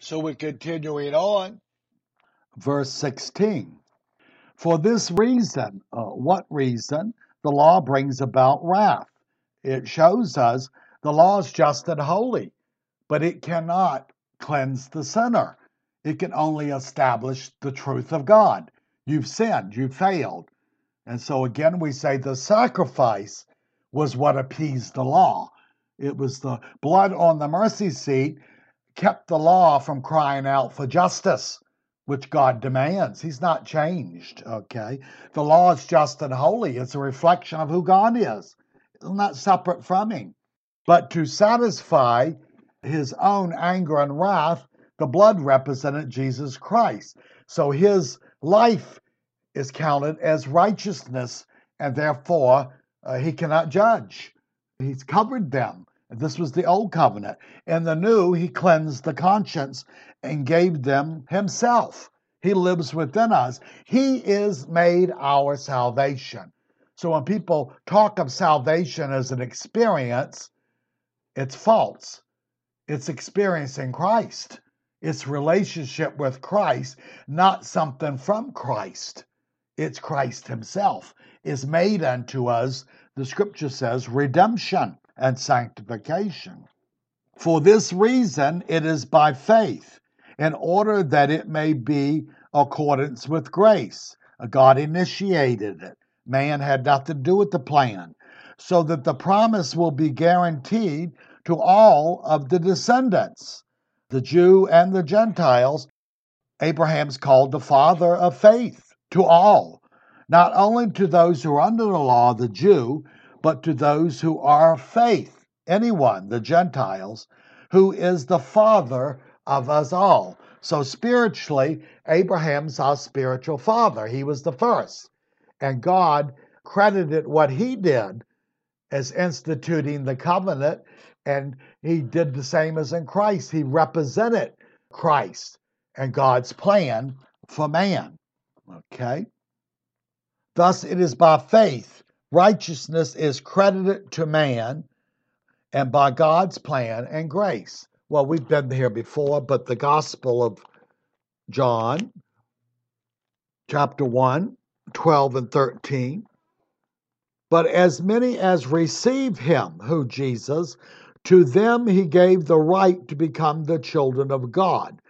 So we're continuing on. Verse 16. For this reason, uh, what reason? The law brings about wrath. It shows us the law is just and holy, but it cannot cleanse the sinner. It can only establish the truth of God. You've sinned, you've failed. And so again, we say the sacrifice was what appeased the law. It was the blood on the mercy seat kept the law from crying out for justice, which God demands. He's not changed, okay? The law is just and holy. It's a reflection of who God is. It's not separate from Him. But to satisfy His own anger and wrath, the blood represented Jesus Christ. So His life is counted as righteousness, and therefore uh, He cannot judge. He's covered them. This was the old covenant. In the new, he cleansed the conscience and gave them himself. He lives within us. He is made our salvation. So when people talk of salvation as an experience, it's false. It's experiencing Christ. It's relationship with Christ, not something from Christ. It's Christ Himself is made unto us, the scripture says, redemption and sanctification. For this reason, it is by faith, in order that it may be accordance with grace. God initiated it. Man had nothing to do with the plan. So that the promise will be guaranteed to all of the descendants, the Jew and the Gentiles. Abraham's called the father of faith to all, not only to those who are under the law, the Jew, but to those who are of faith, anyone, the Gentiles, who is the father of us all. So spiritually, Abraham's our spiritual father. He was the first. And God credited what he did as instituting the covenant, and he did the same as in Christ. He represented Christ and God's plan for man. Okay? Thus, it is by faith righteousness is credited to man and by God's plan and grace. Well, we've been here before, but the Gospel of John, chapter 1, 12 and 13. But as many as receive him, who Jesus, to them he gave the right to become the children of God,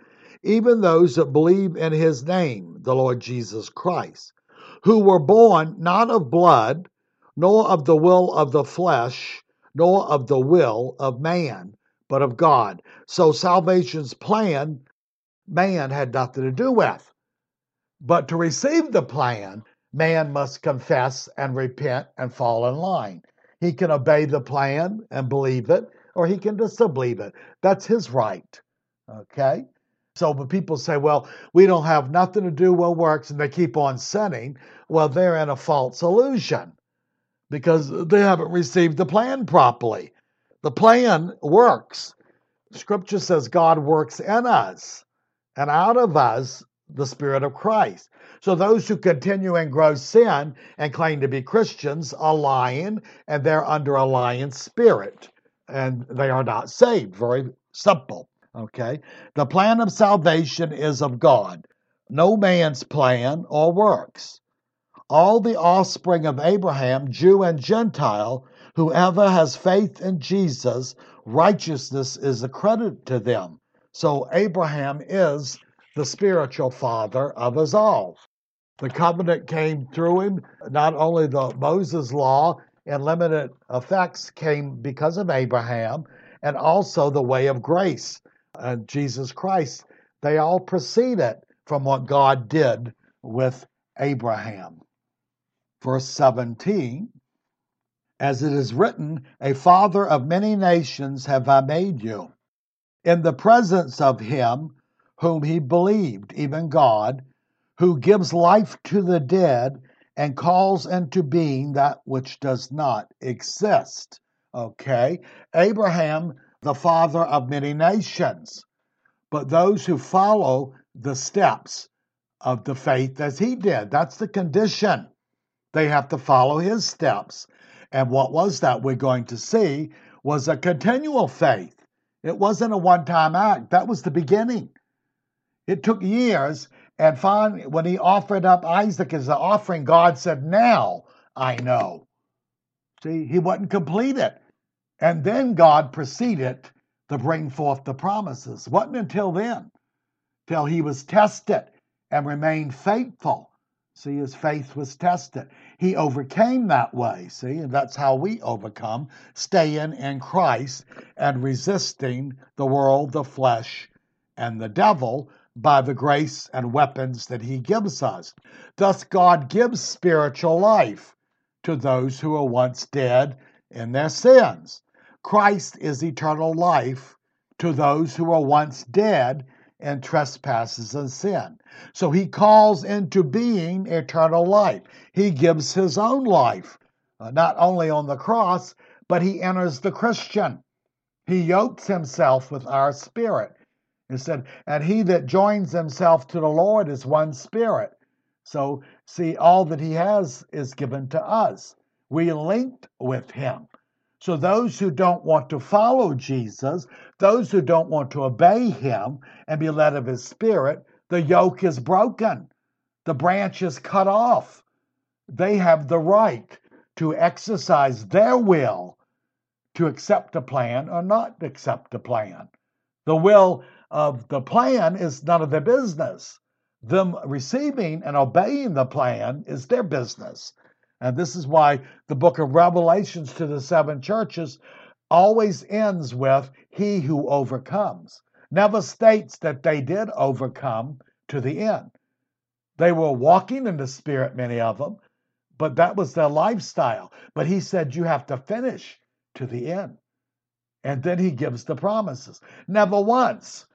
even those that believe in his name, the Lord Jesus Christ, who were born not of blood, nor of the will of the flesh, nor of the will of man, but of God. So salvation's plan, man had nothing to do with. But to receive the plan, man must confess and repent and fall in line. He can obey the plan and believe it, or he can disbelieve it. That's his right. Okay? So when people say, well, we don't have nothing to do with works and they keep on sinning, well, they're in a false illusion because they haven't received the plan properly. The plan works. Scripture says God works in us and out of us the Spirit of Christ. So those who continue in gross sin and claim to be Christians are lying and they're under a lying spirit and they are not saved. Very simple. Okay. The plan of salvation is of God, no man's plan or works all the offspring of Abraham, Jew and Gentile, whoever has faith in Jesus, righteousness is accredited to them. So Abraham is the spiritual father of us all. The covenant came through him. Not only the Moses law and limited effects came because of Abraham, and also the way of grace and Jesus Christ. They all proceeded from what God did with Abraham verse 17, as it is written, A father of many nations have I made you, in the presence of him whom he believed, even God, who gives life to the dead and calls into being that which does not exist. Okay? Abraham, the father of many nations, but those who follow the steps of the faith as he did. That's the condition. They have to follow his steps. And what was that we're going to see was a continual faith It wasn't a one time act, that was the beginning. It took years, and finally, when he offered up Isaac as an offering, God said, Now I know. See, he wasn't completed. And then God proceeded to bring forth the promises. Wasn't until then, till he was tested and remained faithful. See, his faith was tested. He overcame that way. See, and that's how we overcome, staying in Christ and resisting the world, the flesh, and the devil by the grace and weapons that he gives us. Thus, God gives spiritual life to those who were once dead in their sins. Christ is eternal life to those who were once dead in trespasses and sin. So he calls into being eternal life. He gives his own life, uh, not only on the cross, but he enters the Christian. He yokes himself with our spirit. It said, and he that joins himself to the Lord is one spirit. So, see, all that he has is given to us. We linked with him. So, those who don't want to follow Jesus, those who don't want to obey him and be led of his spirit, the yoke is broken. The branch is cut off. They have the right to exercise their will to accept a plan or not accept a plan. The will of the plan is none of their business. Them receiving and obeying the plan is their business. And this is why the book of Revelations to the seven churches always ends with he who overcomes. Never states that they did overcome to the end. They were walking in the spirit, many of them, but that was their lifestyle. But he said you have to finish to the end. And then he gives the promises. Never once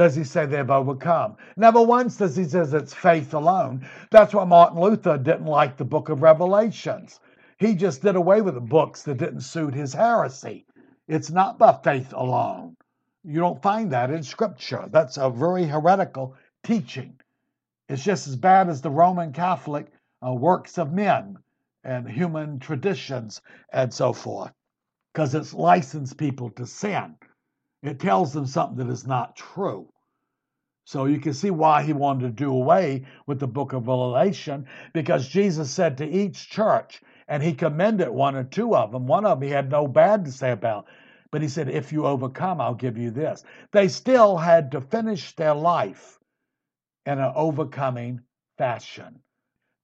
does he say they've overcome. Never once does he says it's faith alone. That's why Martin Luther didn't like the book of Revelations. He just did away with the books that didn't suit his heresy. It's not by faith alone. You don't find that in scripture. That's a very heretical teaching. It's just as bad as the Roman Catholic uh, works of men and human traditions and so forth, because it's licensed people to sin. It tells them something that is not true. So you can see why he wanted to do away with the book of Revelation, because Jesus said to each church, and he commended one or two of them. One of them he had no bad to say about, but he said, If you overcome, I'll give you this. They still had to finish their life in an overcoming fashion.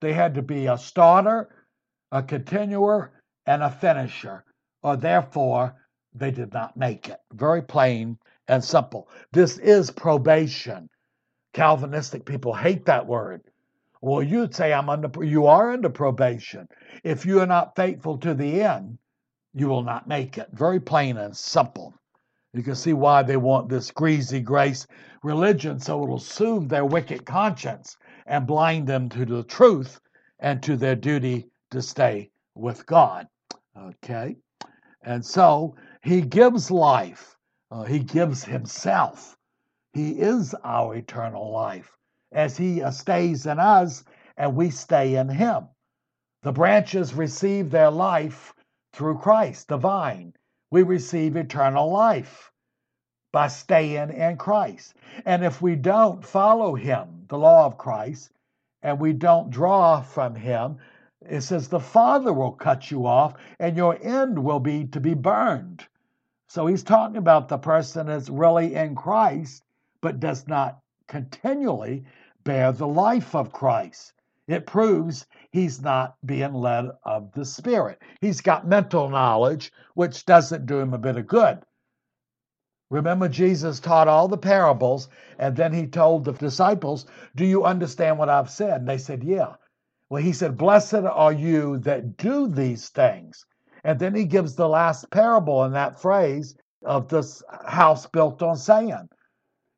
They had to be a starter, a continuer, and a finisher, or therefore they did not make it. Very plain and simple. This is probation. Calvinistic people hate that word. Well, you'd say I'm under you are under probation. If you are not faithful to the end, you will not make it. Very plain and simple. You can see why they want this greasy grace religion so it'll soothe their wicked conscience and blind them to the truth and to their duty to stay with God. Okay? And so he gives life, uh, He gives Himself. He is our eternal life as He uh, stays in us and we stay in Him. The branches receive their life through Christ, the vine. We receive eternal life by staying in Christ. And if we don't follow Him, the law of Christ, and we don't draw from Him, it says the Father will cut you off and your end will be to be burned. So he's talking about the person that's really in Christ, but does not continually bear the life of Christ. It proves he's not being led of the Spirit. He's got mental knowledge, which doesn't do him a bit of good. Remember, Jesus taught all the parables, and then he told the disciples, Do you understand what I've said? And they said, Yeah. Well, he said, Blessed are you that do these things. And then he gives the last parable in that phrase of this house built on sand.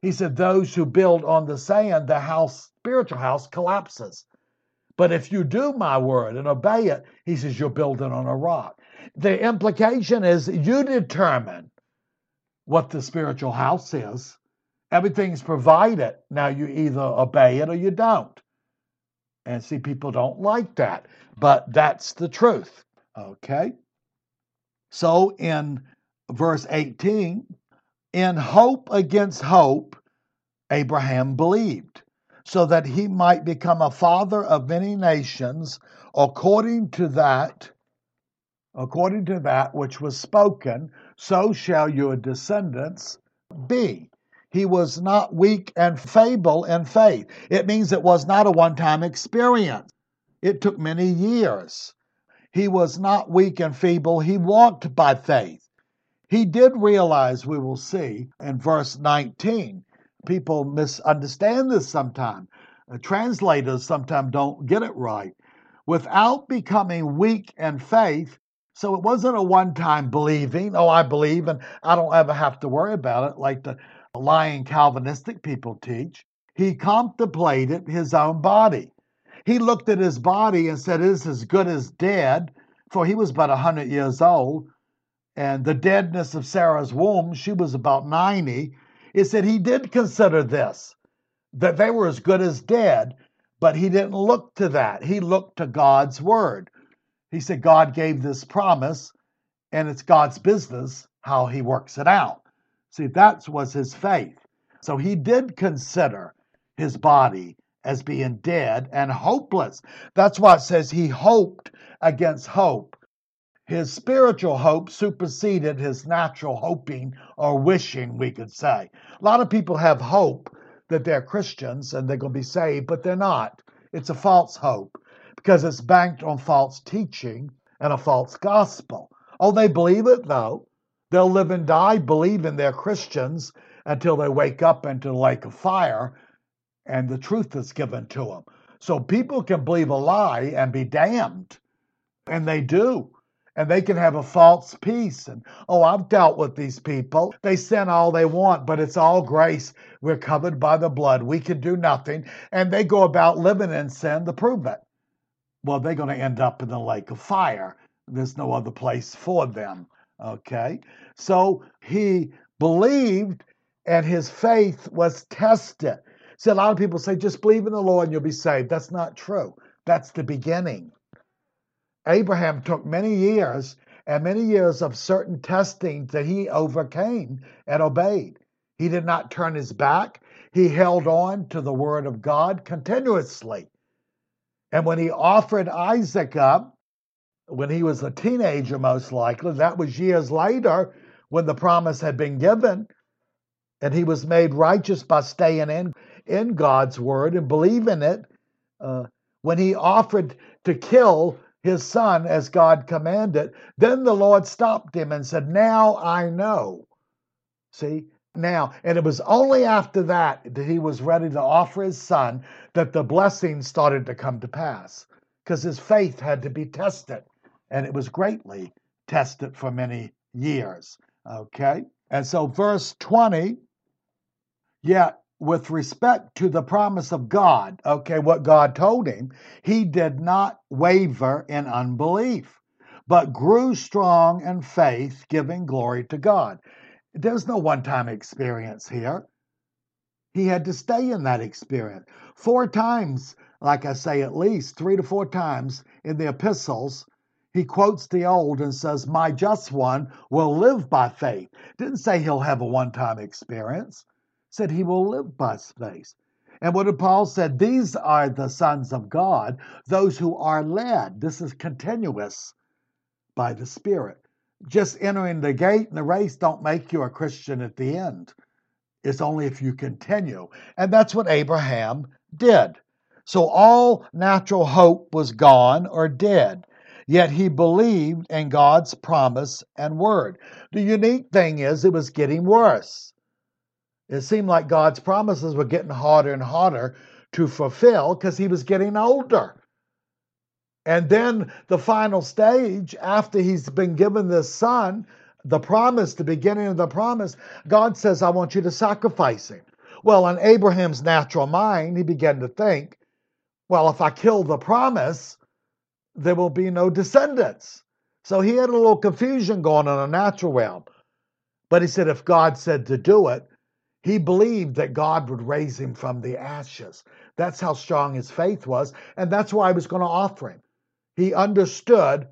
He said, Those who build on the sand, the house, spiritual house, collapses. But if you do my word and obey it, he says, you're building on a rock. The implication is you determine what the spiritual house is. Everything's provided. Now you either obey it or you don't. And see, people don't like that, but that's the truth. Okay? So in verse 18, In hope against hope, Abraham believed, so that he might become a father of many nations, according to that according to that which was spoken, so shall your descendants be. He was not weak and feeble in faith. It means it was not a one time experience, it took many years. He was not weak and feeble, he walked by faith. He did realize, we will see in verse 19. People misunderstand this sometimes. Uh, translators sometimes don't get it right. Without becoming weak in faith, so it wasn't a one time believing, oh, I believe and I don't ever have to worry about it like the lying Calvinistic people teach. He contemplated his own body. He looked at his body and said, It is as good as dead, for he was about a 100 years old. And the deadness of Sarah's womb, she was about 90. He said he did consider this, that they were as good as dead, but he didn't look to that. He looked to God's word. He said God gave this promise, and it's God's business how he works it out. See, that was his faith. So he did consider his body as being dead and hopeless. That's why it says he hoped against hope. His spiritual hope superseded his natural hoping or wishing, we could say. A lot of people have hope that they're Christians and they're going to be saved, but they're not. It's a false hope because it's banked on false teaching and a false gospel. Oh, they believe it though. They'll live and die believing they're Christians until they wake up into the lake of fire and the truth is given to them. So people can believe a lie and be damned, and they do. And they can have a false peace. And oh, I've dealt with these people. They sin all they want, but it's all grace. We're covered by the blood. We can do nothing. And they go about living in sin to prove it. Well, they're going to end up in the lake of fire. There's no other place for them. Okay? So he believed and his faith was tested. See, a lot of people say, just believe in the Lord and you'll be saved. That's not true. That's the beginning. Abraham took many years and many years of certain testing that he overcame and obeyed. He did not turn his back. He held on to the word of God continuously. And when he offered Isaac up, when he was a teenager, most likely, that was years later when the promise had been given, and he was made righteous by staying in, in God's word and believing it. Uh, when he offered to kill his son as God commanded, then the Lord stopped him and said, Now I know. See, now. And it was only after that that he was ready to offer his son that the blessing started to come to pass because his faith had to be tested. And it was greatly tested for many years. Okay. And so, verse 20, yet with respect to the promise of God, okay, what God told him, he did not waver in unbelief, but grew strong in faith, giving glory to God. There's no one time experience here. He had to stay in that experience. Four times, like I say, at least three to four times in the epistles, he quotes the old and says, My just one will live by faith. Didn't say he'll have a one time experience, said he will live by faith. And what did Paul said? These are the sons of God, those who are led. This is continuous by the Spirit just entering the gate and the race don't make you a Christian at the end. It's only if you continue. And that's what Abraham did. So all natural hope was gone or dead. Yet he believed in God's promise and word. The unique thing is, it was getting worse. It seemed like God's promises were getting harder and harder to fulfill because he was getting older. And then the final stage, after he's been given this son, the promise, the beginning of the promise, God says, I want you to sacrifice him. Well, in Abraham's natural mind, he began to think, well, if I kill the promise, there will be no descendants. So he had a little confusion going on in the natural realm. But he said, if God said to do it, he believed that God would raise him from the ashes. That's how strong his faith was. And that's why he was going to offer him. He understood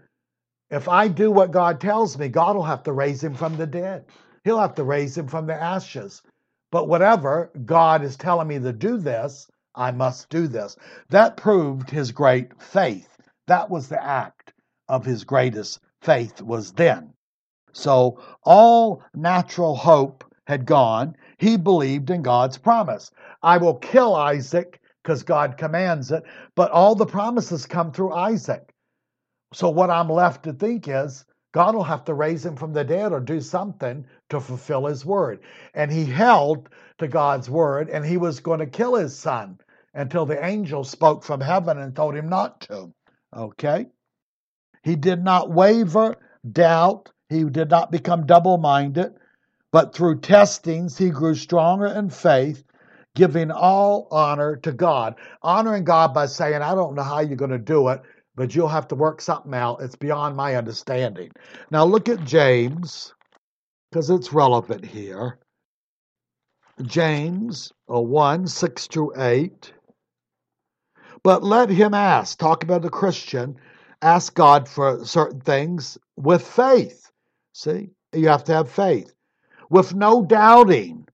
if I do what God tells me, God will have to raise him from the dead. He'll have to raise him from the ashes. But whatever, God is telling me to do this, I must do this. That proved his great faith. That was the act of his greatest faith was then. So all natural hope had gone. He believed in God's promise. I will kill Isaac because God commands it, but all the promises come through Isaac. So what I'm left to think is God will have to raise him from the dead or do something to fulfill his word. And he held to God's word and he was going to kill his son until the angel spoke from heaven and told him not to. Okay? He did not waver, doubt, he did not become double minded, but through testings he grew stronger in faith, giving all honor to God. Honoring God by saying, I don't know how you're going to do it, but you'll have to work something out. It's beyond my understanding. Now look at James, because it's relevant here. James uh, 1 6 through 8. But let him ask, talk about the Christian, ask God for certain things with faith. See, you have to have faith. With no doubting.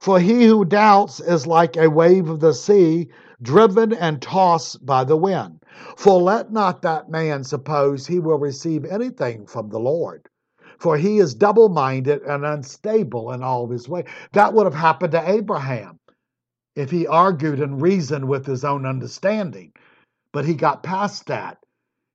For he who doubts is like a wave of the sea, driven and tossed by the wind. For let not that man suppose he will receive anything from the Lord. For he is double minded and unstable in all his ways. That would have happened to Abraham if he argued and reasoned with his own understanding. But he got past that.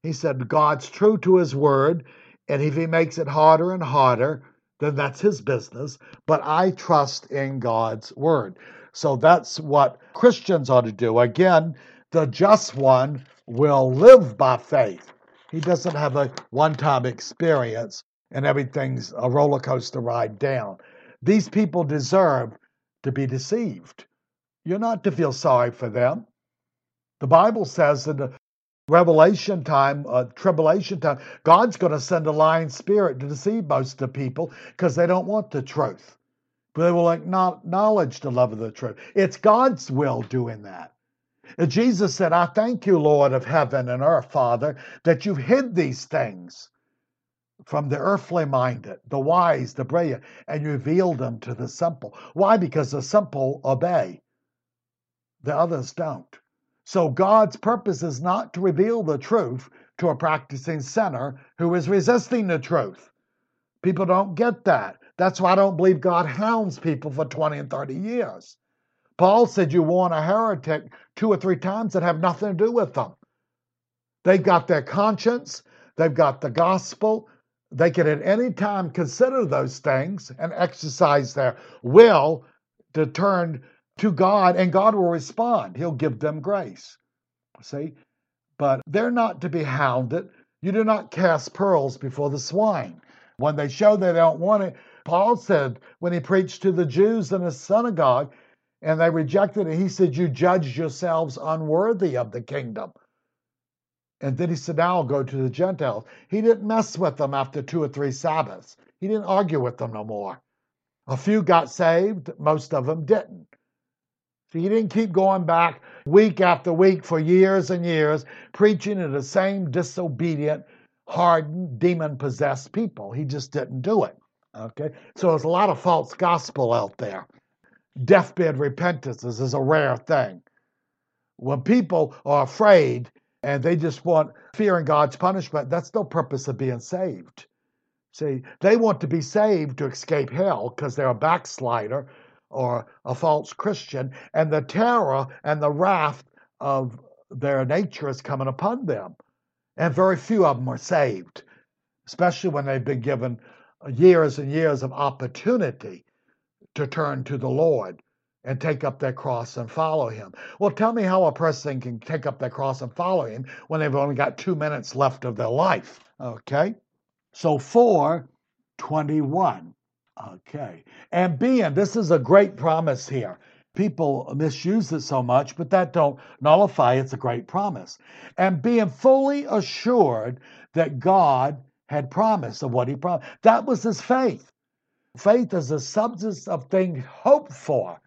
He said, God's true to his word, and if he makes it harder and harder, then that's his business. But I trust in God's word. So that's what Christians ought to do. Again, the just one will live by faith. He doesn't have a one time experience and everything's a roller coaster ride down. These people deserve to be deceived. You're not to feel sorry for them. The Bible says in the Revelation time, uh, tribulation time, God's going to send a lying spirit to deceive most of the people because they don't want the truth. But they will acknowledge the love of the truth. It's God's will doing that. And Jesus said, I thank you, Lord of heaven and earth, Father, that you've hid these things from the earthly minded, the wise, the brilliant, and revealed them to the simple. Why? Because the simple obey, the others don't. So God's purpose is not to reveal the truth to a practicing sinner who is resisting the truth. People don't get that. That's why I don't believe God hounds people for 20 and 30 years. Paul said you warn a heretic two or three times that have nothing to do with them. They've got their conscience, they've got the gospel. They can at any time consider those things and exercise their will to turn to God, and God will respond. He'll give them grace. See? But they're not to be hounded. You do not cast pearls before the swine. When they show they don't want it, Paul said when he preached to the Jews in a synagogue and they rejected it, he said, You judge yourselves unworthy of the kingdom. And then he said, Now I'll go to the Gentiles. He didn't mess with them after two or three Sabbaths. He didn't argue with them no more. A few got saved, most of them didn't. So he didn't keep going back week after week for years and years, preaching to the same disobedient, hardened, demon possessed people. He just didn't do it. Okay? So there's a lot of false gospel out there. Deathbed repentances is a rare thing. When people are afraid and they just want fear fearing God's punishment, that's no purpose of being saved. See, they want to be saved to escape hell because they're a backslider or a false Christian, and the terror and the wrath of their nature is coming upon them. And very few of them are saved, especially when they've been given years and years of opportunity to turn to the Lord and take up their cross and follow him. Well, tell me how a person can take up their cross and follow him when they've only got two minutes left of their life. Okay? So 421. Okay. And being, this is a great promise here. People misuse it so much, but that don't nullify it's a great promise. And being fully assured that God had promised of what he promised. That was his faith. Faith is the substance of things hoped for,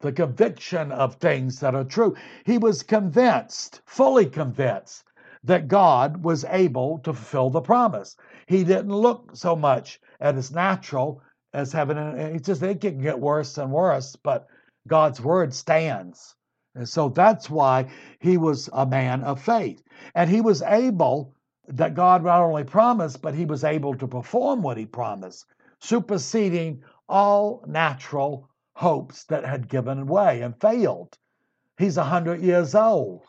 the conviction of things that are true. He was convinced, fully convinced, that God was able to fulfill the promise. He didn't look so much at his natural as heaven and it's just it can get worse and worse, but God's word stands. And so that's why he was a man of faith. And he was able, that God not only promised, but he was able to perform what he promised, superseding all natural hopes that had given way and failed. He's 100 years old.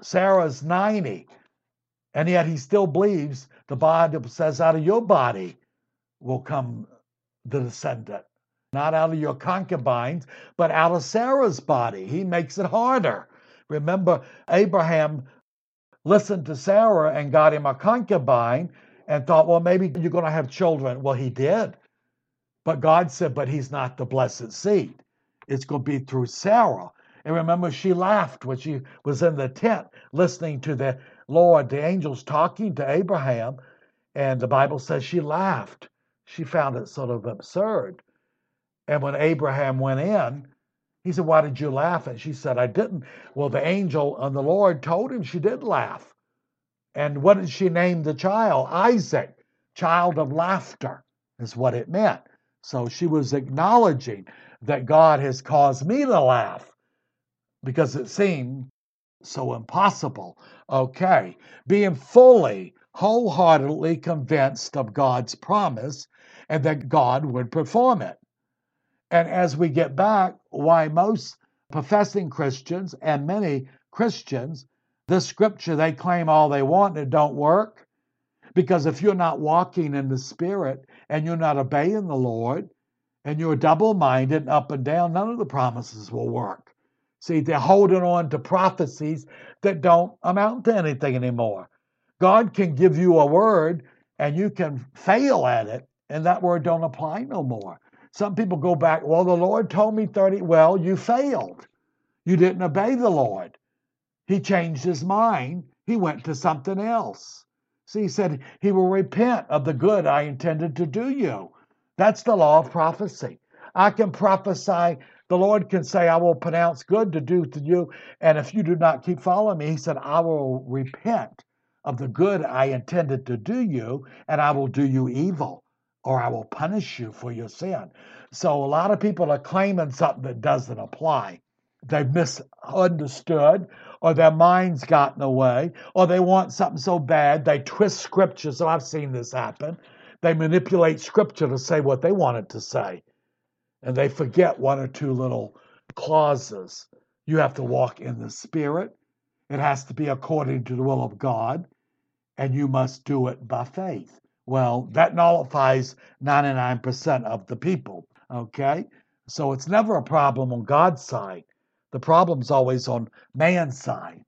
Sarah's 90. And yet he still believes the Bible says, out of your body will come the descendant. Not out of your concubines, but out of Sarah's body. He makes it harder. Remember, Abraham listened to Sarah and got him a concubine and thought, well, maybe you're going to have children. Well, he did. But God said, but he's not the blessed seed. It's going to be through Sarah. And remember, she laughed when she was in the tent listening to the Lord, the angels talking to Abraham. And the Bible says she laughed. She found it sort of absurd. And when Abraham went in, he said, Why did you laugh? And she said, I didn't. Well, the angel and the Lord told him she did laugh. And what did she name the child? Isaac, child of laughter, is what it meant. So she was acknowledging that God has caused me to laugh because it seemed so impossible. Okay, being fully, wholeheartedly convinced of God's promise and that God would perform it. And as we get back, why most professing Christians and many Christians, this scripture they claim all they want and it don't work. Because if you're not walking in the Spirit and you're not obeying the Lord and you're double minded up and down, none of the promises will work. See, they're holding on to prophecies that don't amount to anything anymore. God can give you a word and you can fail at it, and that word don't apply no more. Some people go back, well, the Lord told me 30. Well, you failed. You didn't obey the Lord. He changed his mind. He went to something else. See, he said, He will repent of the good I intended to do you. That's the law of prophecy. I can prophesy. The Lord can say, I will pronounce good to do to you. And if you do not keep following me, He said, I will repent of the good I intended to do you, and I will do you evil or I will punish you for your sin. So a lot of people are claiming something that doesn't apply. They've misunderstood, or their minds gotten away, or they want something so bad they twist scripture. So I've seen this happen. They manipulate scripture to say what they want it to say, and they forget one or two little clauses. You have to walk in the Spirit. It has to be according to the will of God, and you must do it by faith. Well, that nullifies 99% of the people. Okay? So it's never a problem on God's side. The problem's always on man's side.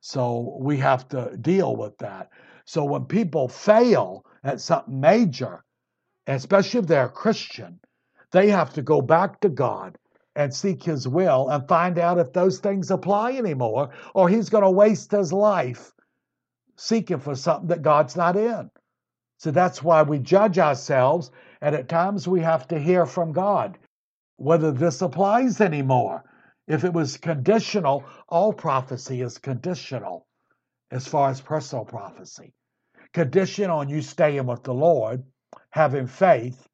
So we have to deal with that. So when people fail at something major, especially if they're a Christian, they have to go back to God and seek His will and find out if those things apply anymore, or He's going to waste His life seeking for something that God's not in. So that's why we judge ourselves, and at times we have to hear from God whether this applies anymore. If it was conditional, all prophecy is conditional as far as personal prophecy. Condition on you staying with the Lord, having faith,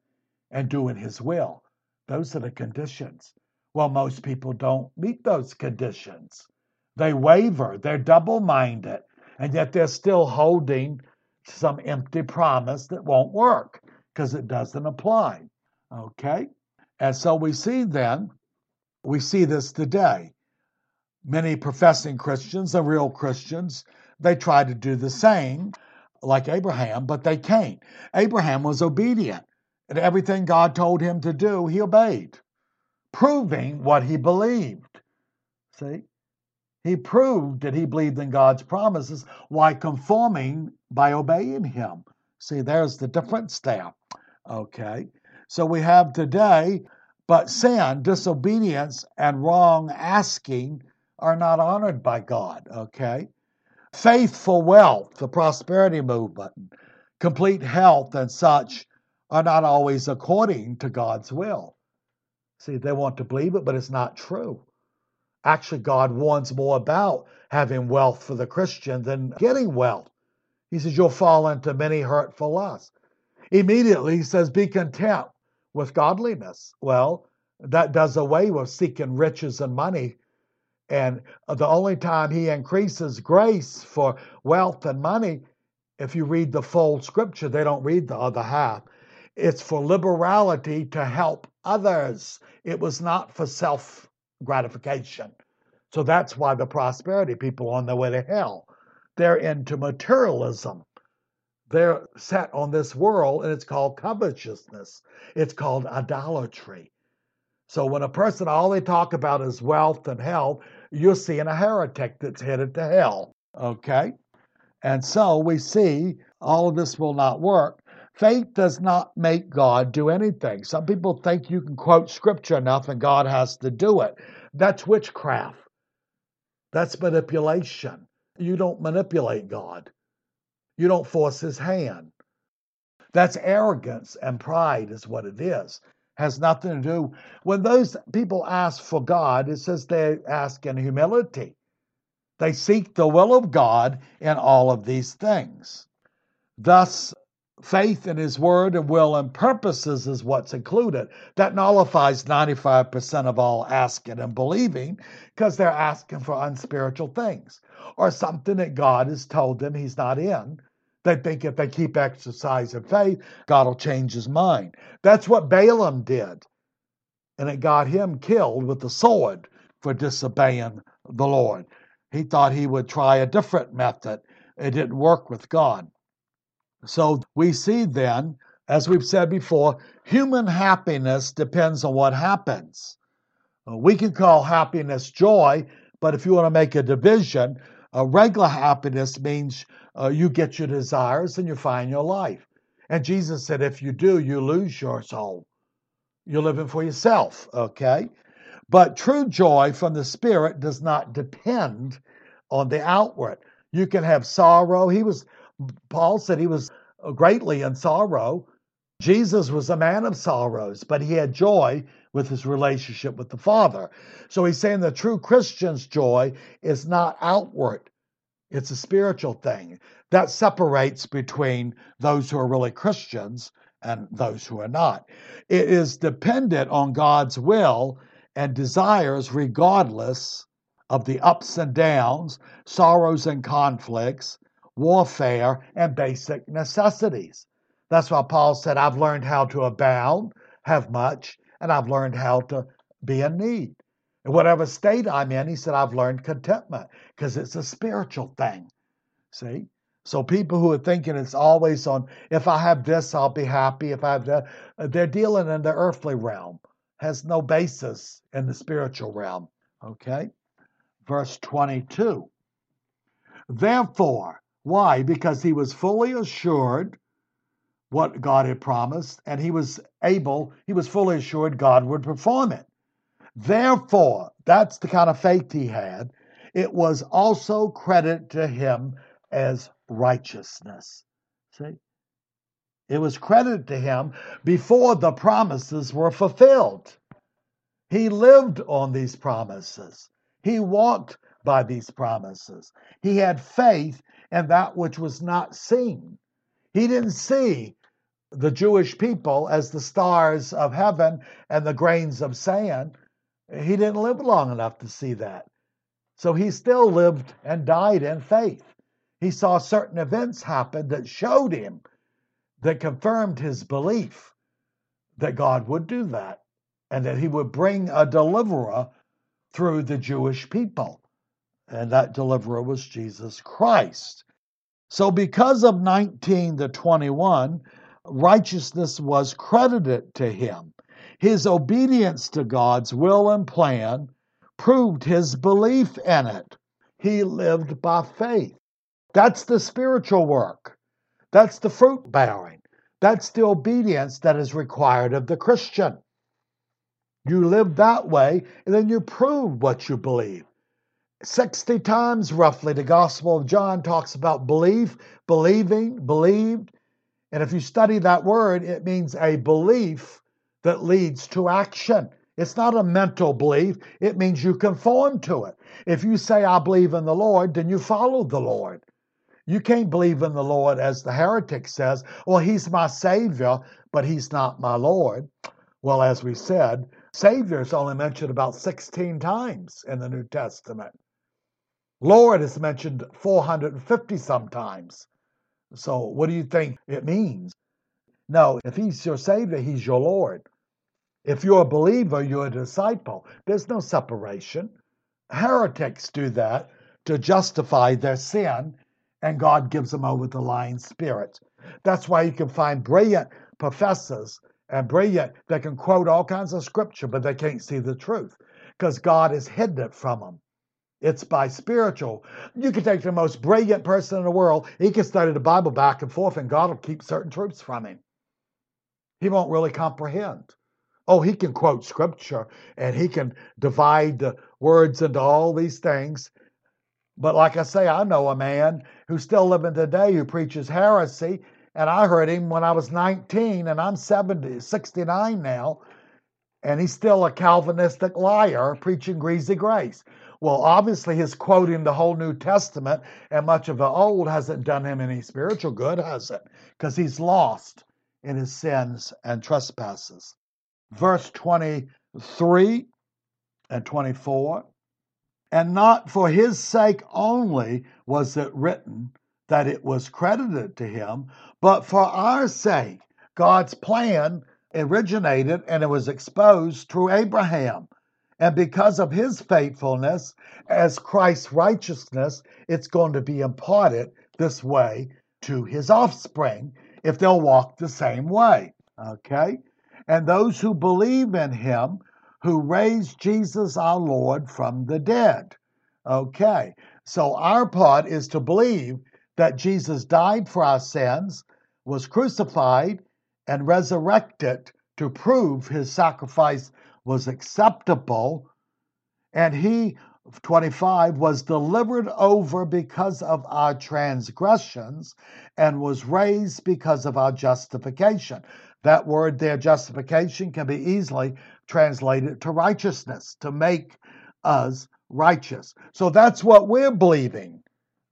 and doing His will. Those are the conditions. Well, most people don't meet those conditions. They waver, they're double minded, and yet they're still holding some empty promise that won't work because it doesn't apply. Okay? And so we see then, we see this today. Many professing Christians and real Christians, they try to do the same like Abraham, but they can't. Abraham was obedient. And everything God told him to do, he obeyed, proving what he believed. See? He proved that he believed in God's promises while conforming by obeying him. See, there's the difference there. Okay. So we have today, but sin, disobedience, and wrong asking are not honored by God. Okay. Faithful wealth, the prosperity movement, complete health, and such are not always according to God's will. See, they want to believe it, but it's not true. Actually, God warns more about having wealth for the Christian than getting wealth. He says, You'll fall into many hurtful lusts. Immediately, he says, Be content with godliness. Well, that does away with seeking riches and money. And the only time he increases grace for wealth and money, if you read the full scripture, they don't read the other half. It's for liberality to help others. It was not for self gratification. So that's why the prosperity people are on their way to hell. They're into materialism. They're set on this world, and it's called covetousness. It's called idolatry. So when a person all they talk about is wealth and health, you're seeing a heretic that's headed to hell. Okay? And so we see all of this will not work. Faith does not make God do anything. Some people think you can quote scripture enough and God has to do it. That's witchcraft. That's manipulation. You don't manipulate God. You don't force his hand. That's arrogance and pride, is what it is. Has nothing to do. When those people ask for God, it says they ask in humility. They seek the will of God in all of these things. Thus, faith in his word and will and purposes is what's included. That nullifies 95% of all asking and believing because they're asking for unspiritual things or something that God has told them he's not in they think if they keep exercising faith, God will change his mind. That's what Balaam did. And it got him killed with the sword for disobeying the Lord. He thought he would try a different method. It didn't work with God. So we see then, as we've said before, human happiness depends on what happens. Uh, we can call happiness joy, but if you want to make a division, a regular happiness means uh, you get your desires and you find your life. And Jesus said, if you do, you lose your soul. You're living for yourself, okay? But true joy from the Spirit does not depend on the outward. You can have sorrow. He was, Paul said he was uh, greatly in sorrow. Jesus was a man of sorrows, but he had joy with his relationship with the Father. So he's saying the true Christian's joy is not outward, it's a spiritual thing that separates between those who are really Christians and those who are not. It is dependent on God's will and desires, regardless of the ups and downs, sorrows and conflicts, warfare, and basic necessities. That's why Paul said, I've learned how to abound, have much, and I've learned how to be in need. In whatever state I'm in, he said, I've learned contentment because it's a spiritual thing. See? So people who are thinking it's always on, if I have this, I'll be happy. If I have that, uh, they're dealing in the earthly realm, has no basis in the spiritual realm. Okay? Verse 22. Therefore, why? Because he was fully assured what God had promised, and he was able, he was fully assured God would perform it. Therefore, that's the kind of faith he had. It was also credit to him as righteousness. See? It was credited to him before the promises were fulfilled. He lived on these promises. He walked by these promises. He had faith in that which was not seen. He didn't see the Jewish people as the stars of heaven and the grains of sand. He didn't live long enough to see that. So he still lived and died in faith. He saw certain events happen that showed him, that confirmed his belief that God would do that and that he would bring a deliverer through the Jewish people. And that deliverer was Jesus Christ. So, because of 19 to 21, righteousness was credited to him. His obedience to God's will and plan proved his belief in it. He lived by faith. That's the spiritual work. That's the fruit bearing. That's the obedience that is required of the Christian. You live that way, and then you prove what you believe. 60 times roughly, the Gospel of John talks about belief, believing, believed, and if you study that word, it means a belief that leads to action. It's not a mental belief, it means you conform to it. If you say, I believe in the Lord, then you follow the Lord. You can't believe in the Lord as the heretic says, well, he's my Savior, but he's not my Lord. Well, as we said, Savior is only mentioned about 16 times in the New Testament. Lord is mentioned 450 sometimes. So, what do you think it means? No, if He's your Savior, He's your Lord. If you're a believer, you're a disciple. There's no separation. Heretics do that to justify their sin, and God gives them over to lying spirits. That's why you can find brilliant professors and brilliant that can quote all kinds of scripture, but they can't see the truth because God has hidden it from them. It's by spiritual. You can take the most brilliant person in the world, he can study the Bible back and forth, and God will keep certain truths from him. He won't really comprehend. Oh, he can quote scripture and he can divide the words into all these things. But like I say, I know a man who's still living today who preaches heresy and I heard him when I was 19, and I'm 70, 69 now, and he's still a Calvinistic liar preaching greasy grace. Well, obviously, his quoting the whole New Testament and much of the Old hasn't done him any spiritual good, has it? Because he's lost in his sins and trespasses. Verse 23 and 24 And not for his sake only was it written that it was credited to him, but for our sake, God's plan originated and it was exposed through Abraham. And because of his faithfulness as Christ's righteousness, it's going to be imparted this way to his offspring if they'll walk the same way. Okay? And those who believe in him, who raised Jesus our Lord from the dead. Okay? So our part is to believe that Jesus died for our sins, was crucified, and resurrected to prove his sacrifice was acceptable. And he, 25, was delivered over because of our transgressions and was raised because of our justification. That word there, justification, can be easily translated to righteousness, to make us righteous. So that's what we're believing.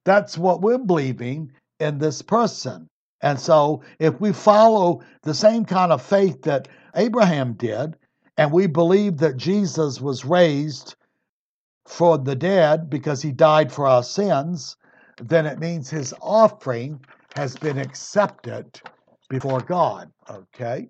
That's what we're believing in this person. And so, if we follow the same kind of faith that Abraham did, and we believe that Jesus was raised for the dead because he died for our sins, then it means his offering has been accepted before God. Okay?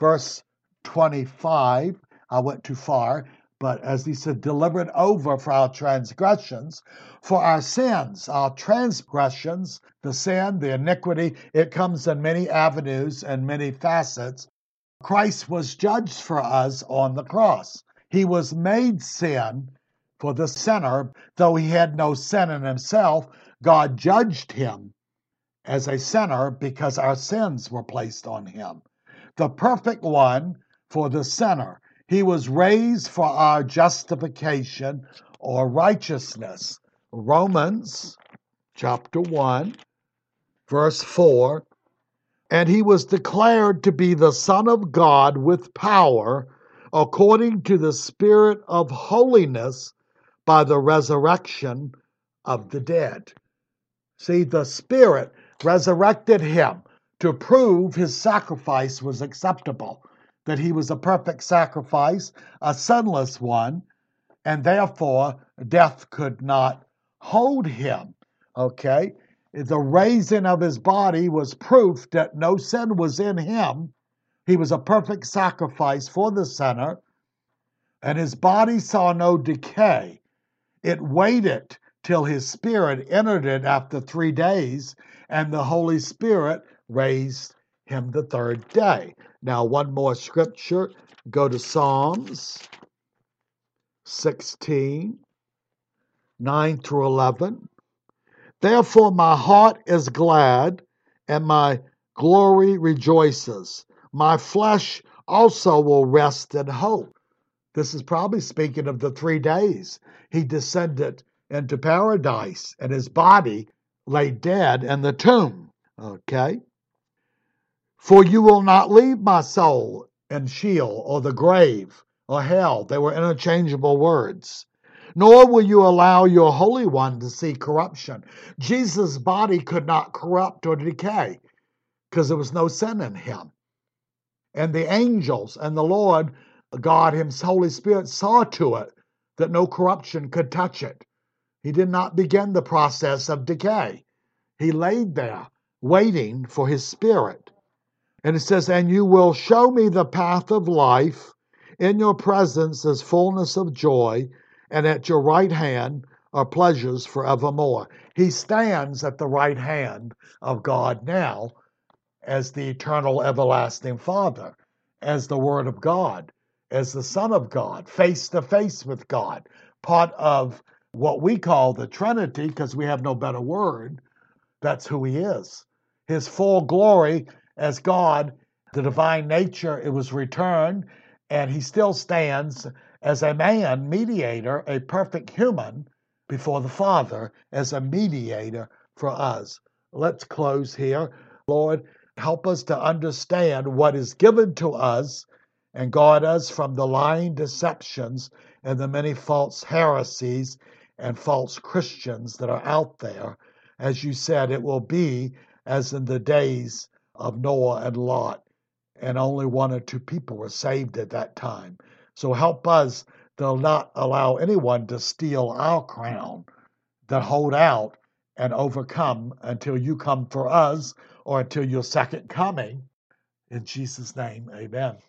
Verse 25, I went too far but as he said, delivered over for our transgressions, for our sins, our transgressions, the sin, the iniquity, it comes in many avenues and many facets. Christ was judged for us on the cross. He was made sin for the sinner, though he had no sin in himself. God judged him as a sinner because our sins were placed on him. The perfect one for the sinner. He was raised for our justification or righteousness. Romans chapter 1, verse 4. And he was declared to be the Son of God with power, according to the Spirit of holiness, by the resurrection of the dead. See, the Spirit resurrected him to prove his sacrifice was acceptable that he was a perfect sacrifice, a sinless one, and therefore death could not hold him. Okay? The raising of his body was proof that no sin was in him. He was a perfect sacrifice for the sinner, and his body saw no decay. It waited till his spirit entered it after three days, and the Holy Spirit raised him the third day. Now, one more scripture. Go to Psalms 16, 9 through 11. Therefore, my heart is glad and my glory rejoices. My flesh also will rest in hope. This is probably speaking of the three days he descended into paradise and his body lay dead in the tomb. Okay? For you will not leave my soul in Sheol or the grave or hell. They were interchangeable words. Nor will you allow your Holy One to see corruption. Jesus' body could not corrupt or decay because there was no sin in him. and the angels and the Lord God, His Holy Spirit, saw to it that no corruption could touch it. He did not begin the process of decay. He laid there waiting for His Spirit. And it says, And you will show me the path of life. In your presence is fullness of joy, and at your right hand are pleasures forevermore. He stands at the right hand of God now as the eternal, everlasting Father, as the Word of God, as the Son of God, face to face with God, part of what we call the Trinity, because we have no better word. That's who He is. His full glory as God, the divine nature, it was returned, and He still stands as a man, mediator, a perfect human before the Father as a mediator for us. Let's close here. Lord, help us to understand what is given to us and guard us from the lying deceptions and the many false heresies and false Christians that are out there. As you said, it will be as in the days of Noah and Lot, and only one or two people were saved at that time. So help us to not allow anyone to steal our crown, that hold out and overcome until you come for us or until your second coming. In Jesus' name, amen.